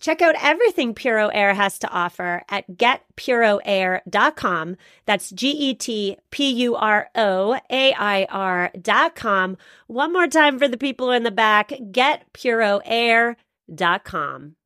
Check out everything Puro Air has to offer at getpuroair.com. That's G E T P U R O A I R.com. One more time for the people in the back getpuroair.com.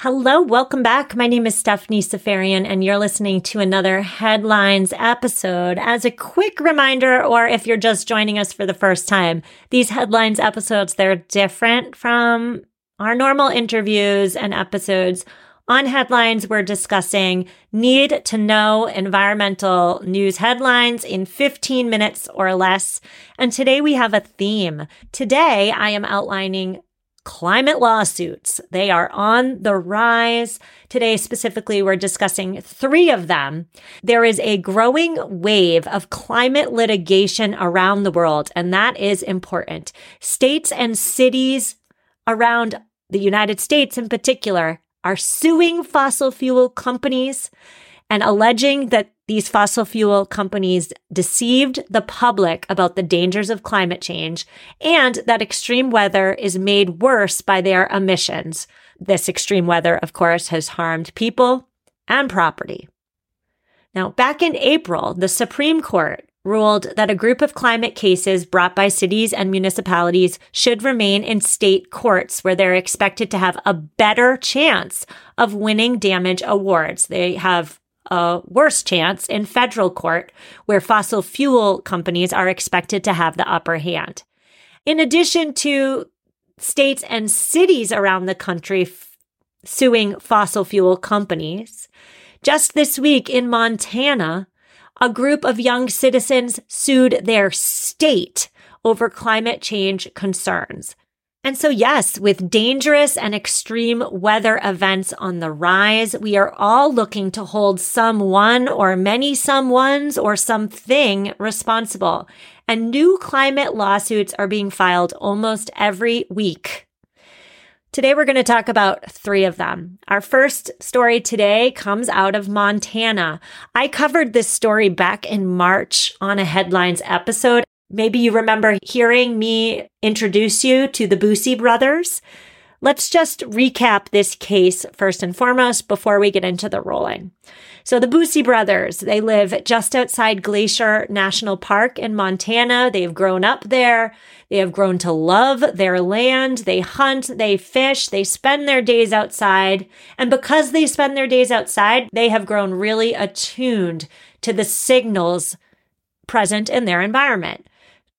Hello, welcome back. My name is Stephanie Seferian, and you're listening to another Headlines episode. As a quick reminder, or if you're just joining us for the first time, these Headlines episodes, they're different from our normal interviews and episodes on headlines, we're discussing need to know environmental news headlines in 15 minutes or less. And today we have a theme. Today I am outlining climate lawsuits. They are on the rise. Today, specifically, we're discussing three of them. There is a growing wave of climate litigation around the world, and that is important. States and cities around the United States in particular are suing fossil fuel companies and alleging that these fossil fuel companies deceived the public about the dangers of climate change and that extreme weather is made worse by their emissions. This extreme weather, of course, has harmed people and property. Now, back in April, the Supreme Court ruled that a group of climate cases brought by cities and municipalities should remain in state courts where they're expected to have a better chance of winning damage awards. They have a worse chance in federal court where fossil fuel companies are expected to have the upper hand. In addition to states and cities around the country f- suing fossil fuel companies, just this week in Montana, a group of young citizens sued their state over climate change concerns. And so, yes, with dangerous and extreme weather events on the rise, we are all looking to hold someone or many someones or something responsible. And new climate lawsuits are being filed almost every week. Today, we're going to talk about three of them. Our first story today comes out of Montana. I covered this story back in March on a headlines episode. Maybe you remember hearing me introduce you to the Busse brothers. Let's just recap this case first and foremost before we get into the rolling. So the Busse brothers, they live just outside Glacier National Park in Montana. They've grown up there. They have grown to love their land. They hunt, they fish, they spend their days outside. And because they spend their days outside, they have grown really attuned to the signals present in their environment.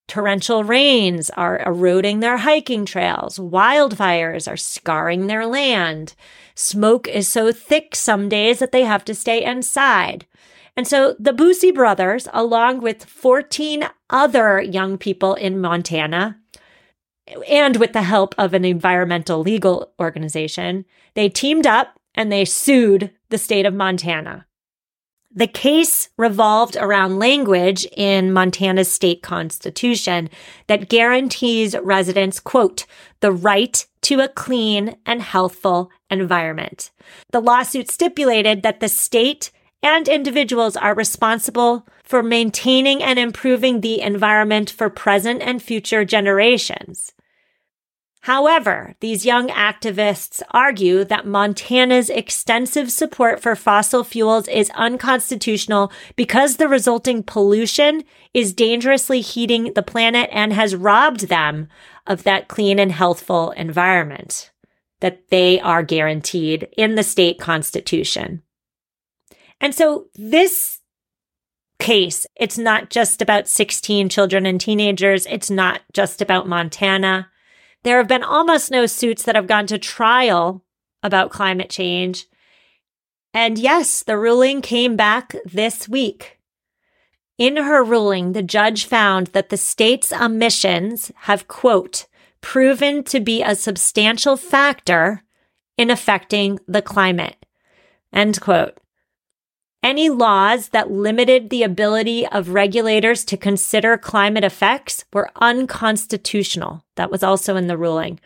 Torrential rains are eroding their hiking trails. Wildfires are scarring their land. Smoke is so thick some days that they have to stay inside. And so the Busse brothers, along with 14 other young people in Montana, and with the help of an environmental legal organization, they teamed up and they sued the state of Montana. The case revolved around language in Montana's state constitution that guarantees residents, quote, the right to a clean and healthful environment. The lawsuit stipulated that the state and individuals are responsible for maintaining and improving the environment for present and future generations. However, these young activists argue that Montana's extensive support for fossil fuels is unconstitutional because the resulting pollution is dangerously heating the planet and has robbed them of that clean and healthful environment that they are guaranteed in the state constitution. And so this case, it's not just about 16 children and teenagers. It's not just about Montana. There have been almost no suits that have gone to trial about climate change. And yes, the ruling came back this week. In her ruling, the judge found that the state's emissions have, quote, proven to be a substantial factor in affecting the climate, end quote. Any laws that limited the ability of regulators to consider climate effects were unconstitutional. That was also in the ruling.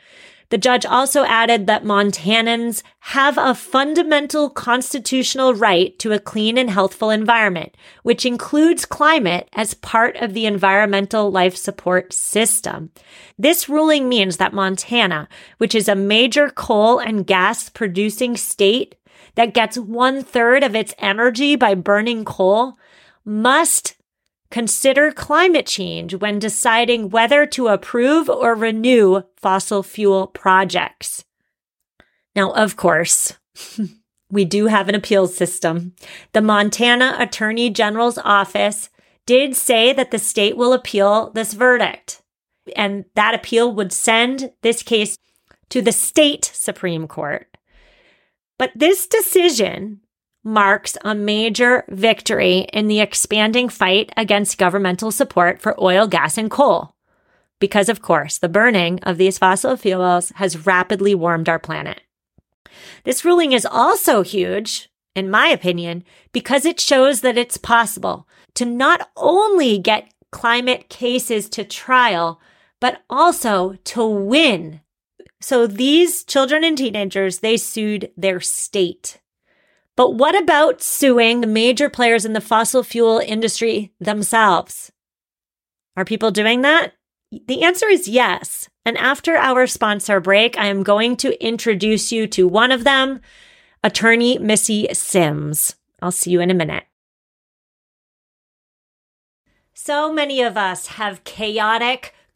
The judge also added that Montanans have a fundamental constitutional right to a clean and healthful environment, which includes climate as part of the environmental life support system. This ruling means that Montana, which is a major coal and gas producing state, that gets one third of its energy by burning coal must consider climate change when deciding whether to approve or renew fossil fuel projects. Now, of course, we do have an appeals system. The Montana Attorney General's office did say that the state will appeal this verdict, and that appeal would send this case to the state Supreme Court. But this decision marks a major victory in the expanding fight against governmental support for oil, gas, and coal. Because, of course, the burning of these fossil fuels has rapidly warmed our planet. This ruling is also huge, in my opinion, because it shows that it's possible to not only get climate cases to trial, but also to win so these children and teenagers, they sued their state. But what about suing the major players in the fossil fuel industry themselves? Are people doing that? The answer is yes. And after our sponsor break, I am going to introduce you to one of them, attorney Missy Sims. I'll see you in a minute. So many of us have chaotic,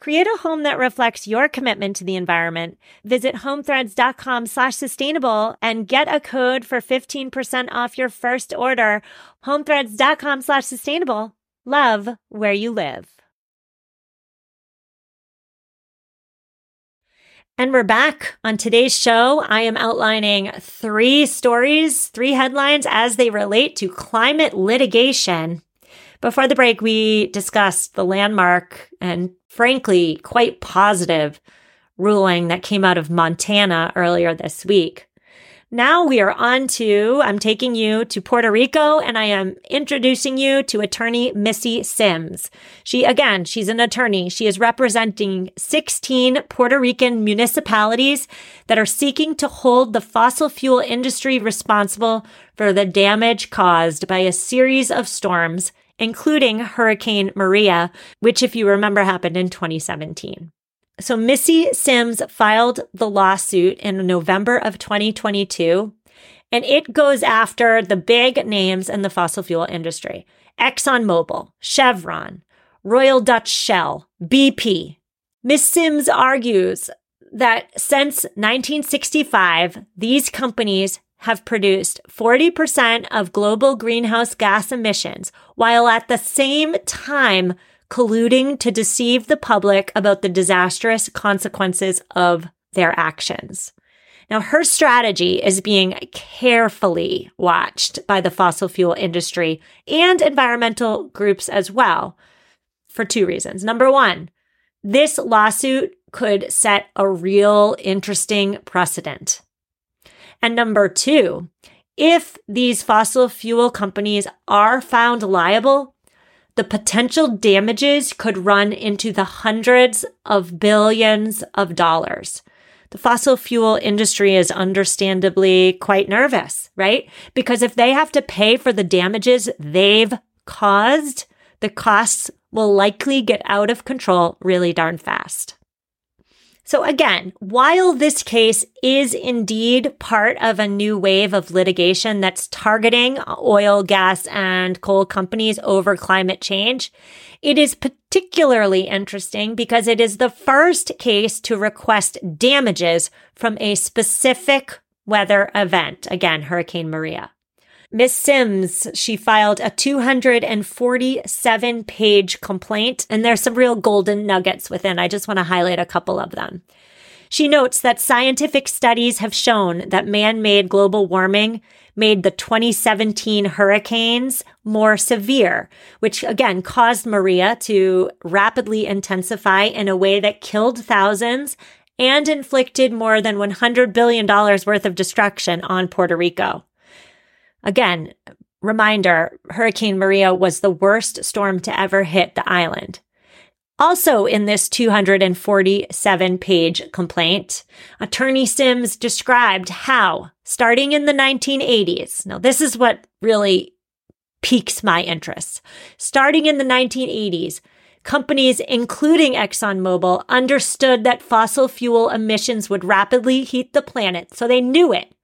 Create a home that reflects your commitment to the environment. Visit homethreads.com slash sustainable and get a code for 15% off your first order. Homethreads.com slash sustainable. Love where you live. And we're back on today's show. I am outlining three stories, three headlines as they relate to climate litigation. Before the break, we discussed the landmark and frankly, quite positive ruling that came out of Montana earlier this week. Now we are on to, I'm taking you to Puerto Rico and I am introducing you to attorney Missy Sims. She, again, she's an attorney. She is representing 16 Puerto Rican municipalities that are seeking to hold the fossil fuel industry responsible for the damage caused by a series of storms including Hurricane Maria, which, if you remember, happened in 2017. So Missy Sims filed the lawsuit in November of 2022, and it goes after the big names in the fossil fuel industry ExxonMobil, Chevron, Royal Dutch Shell, BP. Miss Sims argues that since 1965, these companies have produced 40% of global greenhouse gas emissions, while at the same time colluding to deceive the public about the disastrous consequences of their actions. Now, her strategy is being carefully watched by the fossil fuel industry and environmental groups as well for two reasons. Number one, this lawsuit could set a real interesting precedent. And number two, if these fossil fuel companies are found liable, the potential damages could run into the hundreds of billions of dollars. The fossil fuel industry is understandably quite nervous, right? Because if they have to pay for the damages they've caused, the costs will likely get out of control really darn fast. So again, while this case is indeed part of a new wave of litigation that's targeting oil, gas, and coal companies over climate change, it is particularly interesting because it is the first case to request damages from a specific weather event. Again, Hurricane Maria. Miss Sims, she filed a 247 page complaint, and there's some real golden nuggets within. I just want to highlight a couple of them. She notes that scientific studies have shown that man made global warming made the 2017 hurricanes more severe, which again caused Maria to rapidly intensify in a way that killed thousands and inflicted more than $100 billion worth of destruction on Puerto Rico. Again, reminder Hurricane Maria was the worst storm to ever hit the island. Also, in this 247 page complaint, Attorney Sims described how, starting in the 1980s, now this is what really piques my interest. Starting in the 1980s, companies, including ExxonMobil, understood that fossil fuel emissions would rapidly heat the planet, so they knew it.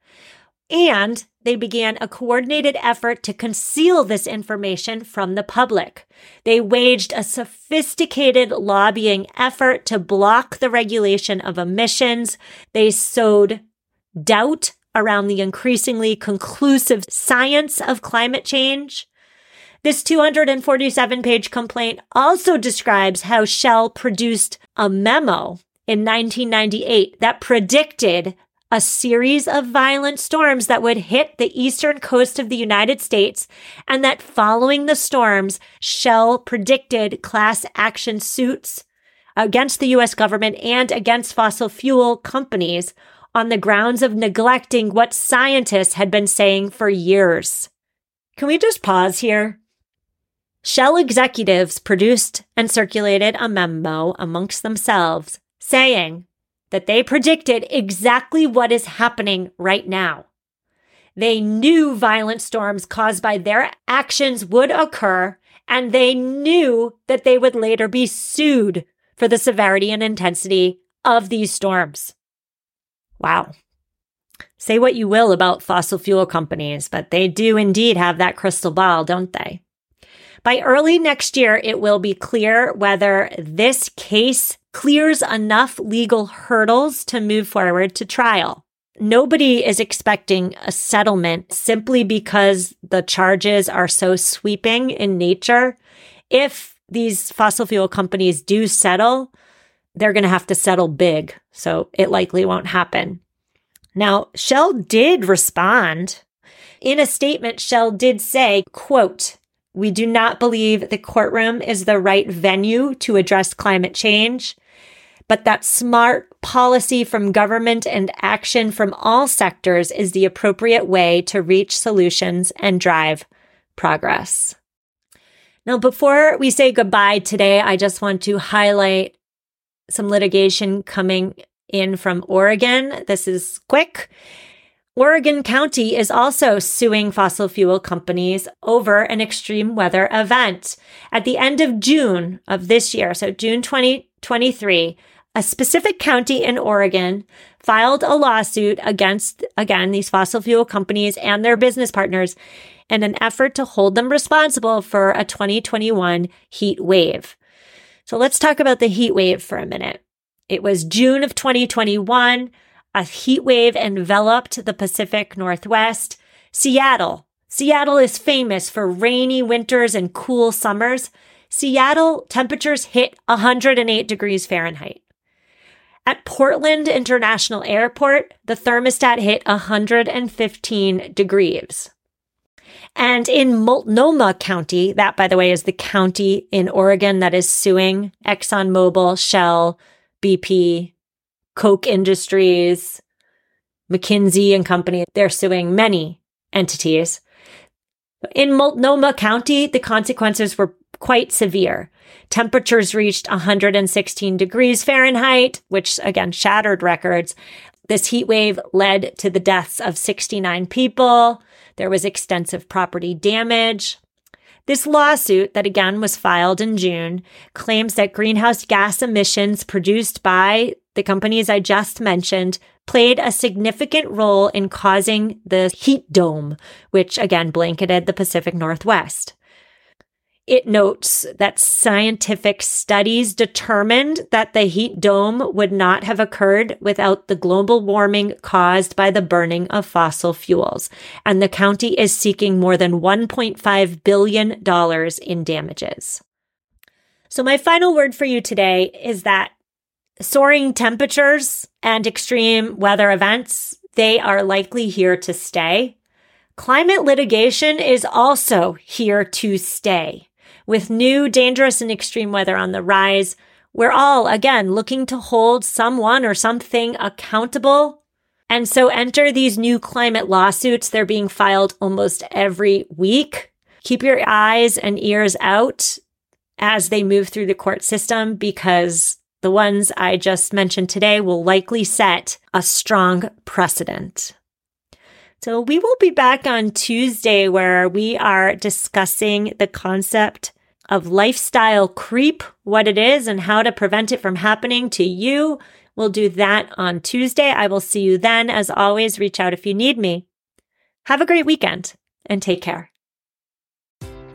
And they began a coordinated effort to conceal this information from the public. They waged a sophisticated lobbying effort to block the regulation of emissions. They sowed doubt around the increasingly conclusive science of climate change. This 247 page complaint also describes how Shell produced a memo in 1998 that predicted a series of violent storms that would hit the eastern coast of the United States, and that following the storms, Shell predicted class action suits against the US government and against fossil fuel companies on the grounds of neglecting what scientists had been saying for years. Can we just pause here? Shell executives produced and circulated a memo amongst themselves saying that they predicted exactly what is happening right now. They knew violent storms caused by their actions would occur, and they knew that they would later be sued for the severity and intensity of these storms. Wow. Say what you will about fossil fuel companies, but they do indeed have that crystal ball, don't they? By early next year, it will be clear whether this case clears enough legal hurdles to move forward to trial. Nobody is expecting a settlement simply because the charges are so sweeping in nature. If these fossil fuel companies do settle, they're going to have to settle big. So it likely won't happen. Now, Shell did respond. In a statement, Shell did say, quote, we do not believe the courtroom is the right venue to address climate change, but that smart policy from government and action from all sectors is the appropriate way to reach solutions and drive progress. Now, before we say goodbye today, I just want to highlight some litigation coming in from Oregon. This is quick. Oregon County is also suing fossil fuel companies over an extreme weather event. At the end of June of this year, so June 2023, a specific county in Oregon filed a lawsuit against, again, these fossil fuel companies and their business partners in an effort to hold them responsible for a 2021 heat wave. So let's talk about the heat wave for a minute. It was June of 2021. A heat wave enveloped the Pacific Northwest. Seattle. Seattle is famous for rainy winters and cool summers. Seattle temperatures hit 108 degrees Fahrenheit. At Portland International Airport, the thermostat hit 115 degrees. And in Multnomah County, that by the way is the county in Oregon that is suing ExxonMobil, Shell, BP, Koch Industries, McKinsey and Company. They're suing many entities. In Multnomah County, the consequences were quite severe. Temperatures reached 116 degrees Fahrenheit, which again shattered records. This heat wave led to the deaths of 69 people. There was extensive property damage. This lawsuit, that again was filed in June, claims that greenhouse gas emissions produced by the companies I just mentioned played a significant role in causing the heat dome, which again blanketed the Pacific Northwest. It notes that scientific studies determined that the heat dome would not have occurred without the global warming caused by the burning of fossil fuels. And the county is seeking more than $1.5 billion in damages. So my final word for you today is that soaring temperatures and extreme weather events, they are likely here to stay. Climate litigation is also here to stay. With new dangerous and extreme weather on the rise, we're all, again, looking to hold someone or something accountable. And so enter these new climate lawsuits. They're being filed almost every week. Keep your eyes and ears out as they move through the court system because the ones I just mentioned today will likely set a strong precedent. So we will be back on Tuesday where we are discussing the concept of lifestyle creep, what it is and how to prevent it from happening to you. We'll do that on Tuesday. I will see you then. As always, reach out if you need me. Have a great weekend and take care.